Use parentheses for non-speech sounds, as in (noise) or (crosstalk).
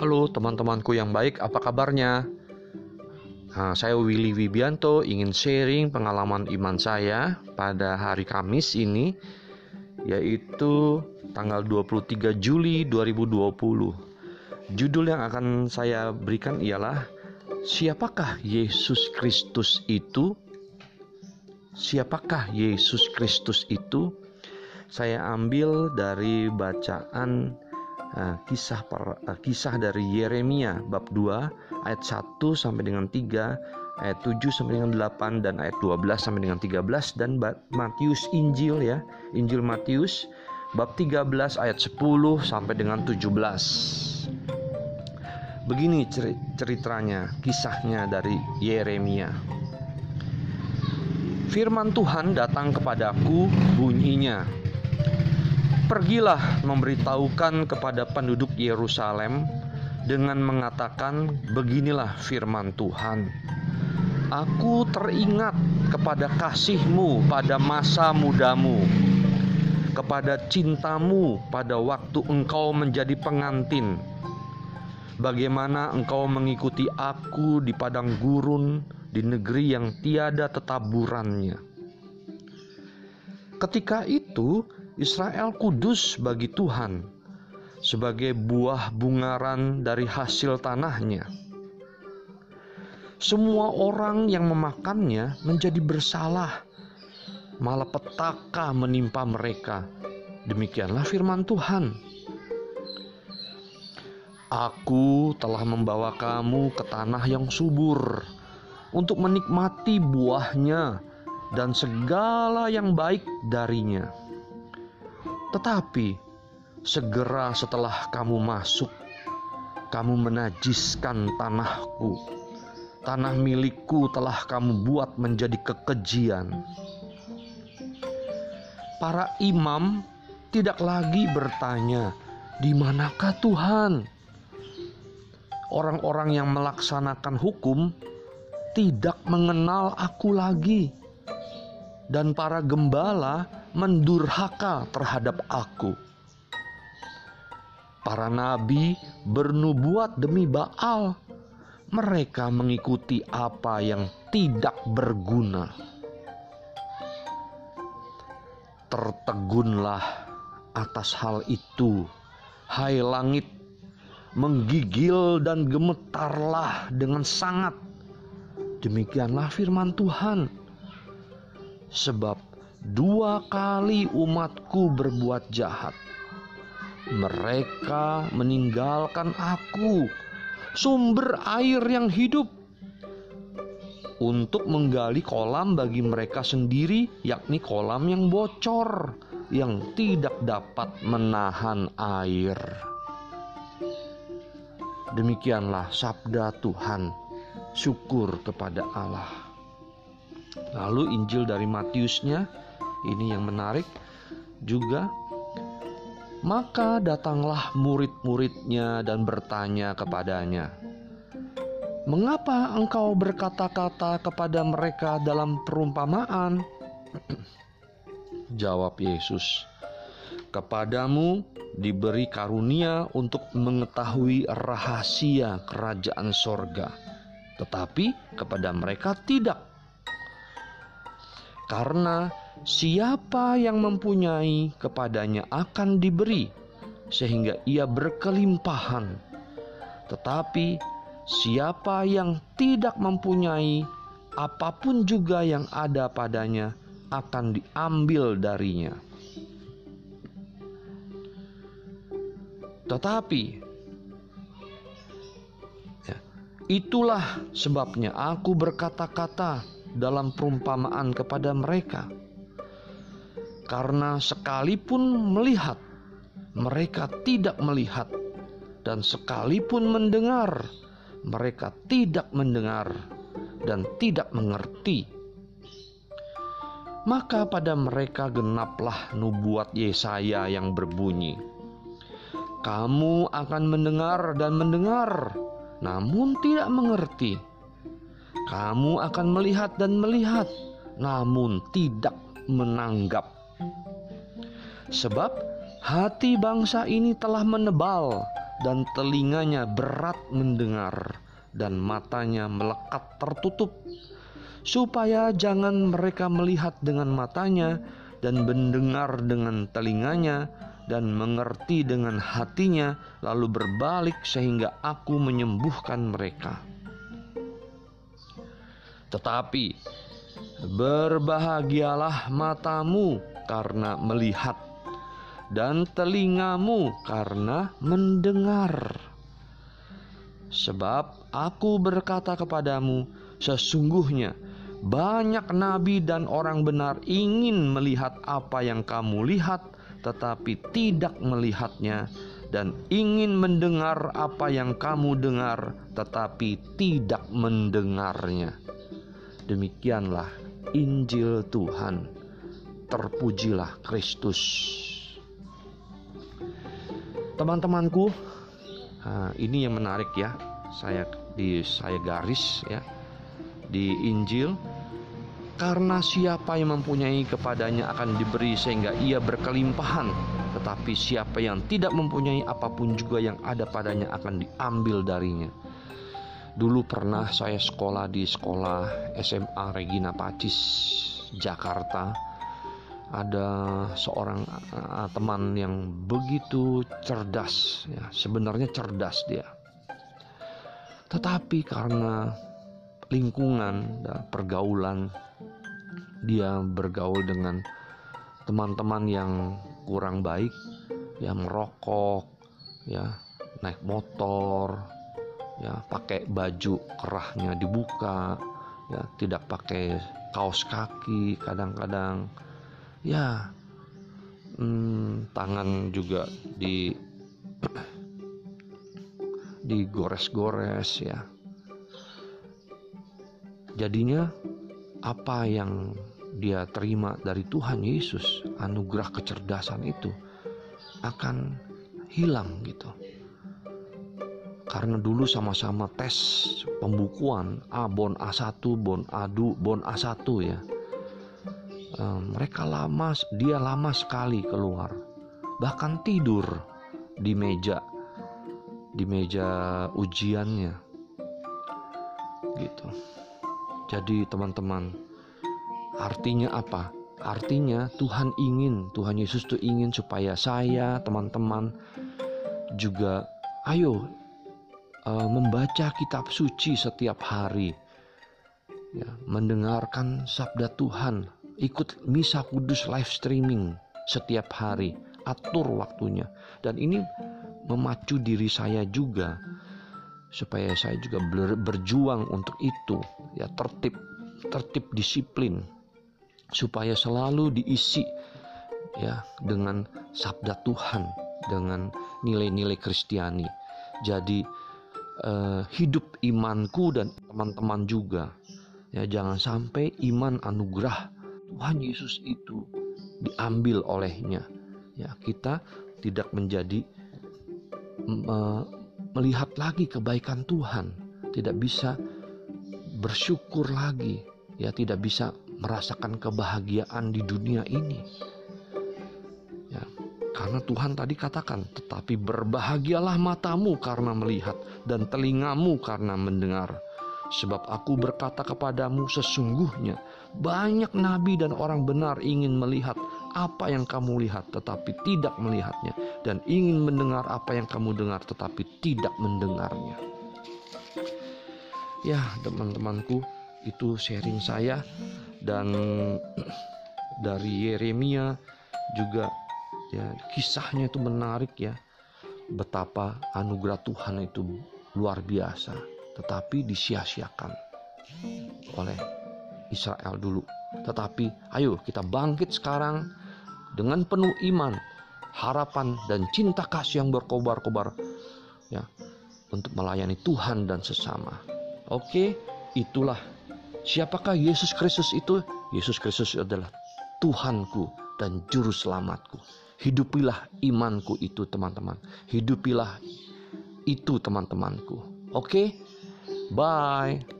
Halo teman-temanku yang baik, apa kabarnya? Nah, saya Willy Wibianto ingin sharing pengalaman iman saya pada hari Kamis ini yaitu tanggal 23 Juli 2020. Judul yang akan saya berikan ialah Siapakah Yesus Kristus itu? Siapakah Yesus Kristus itu? Saya ambil dari bacaan kisah per, uh, kisah dari Yeremia bab 2 ayat 1 sampai dengan 3, ayat 7 sampai dengan 8 dan ayat 12 sampai dengan 13 dan Matius Injil ya. Injil Matius bab 13 ayat 10 sampai dengan 17. Begini ceritanya, kisahnya dari Yeremia. Firman Tuhan datang kepadaku bunyinya, Pergilah memberitahukan kepada penduduk Yerusalem dengan mengatakan, "Beginilah firman Tuhan: Aku teringat kepada kasihmu pada masa mudamu, kepada cintamu pada waktu engkau menjadi pengantin. Bagaimana engkau mengikuti aku di padang gurun, di negeri yang tiada tetaburannya." Ketika itu, Israel kudus bagi Tuhan sebagai buah bungaran dari hasil tanahnya. Semua orang yang memakannya menjadi bersalah, malapetaka menimpa mereka. Demikianlah firman Tuhan. Aku telah membawa kamu ke tanah yang subur untuk menikmati buahnya dan segala yang baik darinya. Tetapi segera setelah kamu masuk, kamu menajiskan tanahku. Tanah milikku telah kamu buat menjadi kekejian. Para imam tidak lagi bertanya, "Di manakah Tuhan?" Orang-orang yang melaksanakan hukum tidak mengenal aku lagi, dan para gembala mendurhaka terhadap aku. Para nabi bernubuat demi Baal. Mereka mengikuti apa yang tidak berguna. Tertegunlah atas hal itu, hai langit, menggigil dan gemetarlah dengan sangat. Demikianlah firman Tuhan. Sebab dua kali umatku berbuat jahat. Mereka meninggalkan aku, sumber air yang hidup, untuk menggali kolam bagi mereka sendiri, yakni kolam yang bocor, yang tidak dapat menahan air. Demikianlah sabda Tuhan. Syukur kepada Allah. Lalu Injil dari Matiusnya ini yang menarik juga. Maka datanglah murid-muridnya dan bertanya kepadanya, "Mengapa engkau berkata-kata kepada mereka dalam perumpamaan?" (clears throat) Jawab Yesus, "Kepadamu diberi karunia untuk mengetahui rahasia kerajaan sorga, tetapi kepada mereka tidak, karena Siapa yang mempunyai kepadanya akan diberi, sehingga ia berkelimpahan. Tetapi siapa yang tidak mempunyai, apa pun juga yang ada padanya akan diambil darinya. Tetapi ya, itulah sebabnya aku berkata-kata dalam perumpamaan kepada mereka karena sekalipun melihat, mereka tidak melihat, dan sekalipun mendengar, mereka tidak mendengar dan tidak mengerti. Maka pada mereka genaplah nubuat Yesaya yang berbunyi, "Kamu akan mendengar dan mendengar, namun tidak mengerti. Kamu akan melihat dan melihat, namun tidak menanggap." Sebab hati bangsa ini telah menebal dan telinganya berat mendengar dan matanya melekat tertutup supaya jangan mereka melihat dengan matanya dan mendengar dengan telinganya dan mengerti dengan hatinya lalu berbalik sehingga aku menyembuhkan mereka. Tetapi berbahagialah matamu karena melihat dan telingamu karena mendengar. Sebab aku berkata kepadamu, sesungguhnya banyak nabi dan orang benar ingin melihat apa yang kamu lihat, tetapi tidak melihatnya, dan ingin mendengar apa yang kamu dengar, tetapi tidak mendengarnya. Demikianlah Injil Tuhan. Terpujilah Kristus. Teman-temanku, ini yang menarik ya. Saya di saya garis ya di Injil karena siapa yang mempunyai kepadanya akan diberi sehingga ia berkelimpahan tetapi siapa yang tidak mempunyai apa pun juga yang ada padanya akan diambil darinya Dulu pernah saya sekolah di sekolah SMA Regina Pacis, Jakarta. Ada seorang uh, teman yang begitu cerdas, ya, sebenarnya cerdas dia. Tetapi karena lingkungan dan pergaulan, dia bergaul dengan teman-teman yang kurang baik, yang merokok, ya, naik motor, ya pakai baju kerahnya dibuka ya tidak pakai kaos kaki kadang-kadang ya. Hmm, tangan juga di (clears throat) digores-gores ya. Jadinya apa yang dia terima dari Tuhan Yesus anugerah kecerdasan itu akan hilang gitu. Karena dulu sama-sama tes pembukuan A bon A1 bon A2 bon A1 ya mereka lama dia lama sekali keluar. Bahkan tidur di meja di meja ujiannya. Gitu. Jadi teman-teman artinya apa? Artinya Tuhan ingin Tuhan Yesus tuh ingin supaya saya teman-teman juga ayo uh, membaca kitab suci setiap hari, ya, mendengarkan sabda Tuhan, ikut misa kudus live streaming setiap hari, atur waktunya, dan ini memacu diri saya juga supaya saya juga berjuang untuk itu, ya tertib, tertib disiplin, supaya selalu diisi ya dengan sabda Tuhan, dengan nilai-nilai Kristiani. Jadi uh, hidup imanku dan teman-teman juga. Ya, jangan sampai iman anugerah Tuhan Yesus itu diambil olehnya. Ya, kita tidak menjadi uh, melihat lagi kebaikan Tuhan, tidak bisa bersyukur lagi, ya tidak bisa merasakan kebahagiaan di dunia ini. Karena Tuhan tadi katakan, tetapi berbahagialah matamu karena melihat dan telingamu karena mendengar. Sebab aku berkata kepadamu sesungguhnya banyak nabi dan orang benar ingin melihat apa yang kamu lihat tetapi tidak melihatnya. Dan ingin mendengar apa yang kamu dengar tetapi tidak mendengarnya. Ya, teman-temanku, itu sharing saya. Dan (clears throat) dari Yeremia juga ya kisahnya itu menarik ya. Betapa anugerah Tuhan itu luar biasa tetapi disia-siakan oleh Israel dulu tetapi ayo kita bangkit sekarang dengan penuh iman harapan dan cinta kasih yang berkobar-kobar ya untuk melayani Tuhan dan sesama oke itulah siapakah Yesus Kristus itu Yesus Kristus adalah Tuhanku dan juru selamatku Hidupilah imanku itu teman-teman. Hidupilah itu teman-temanku. Oke? Bye.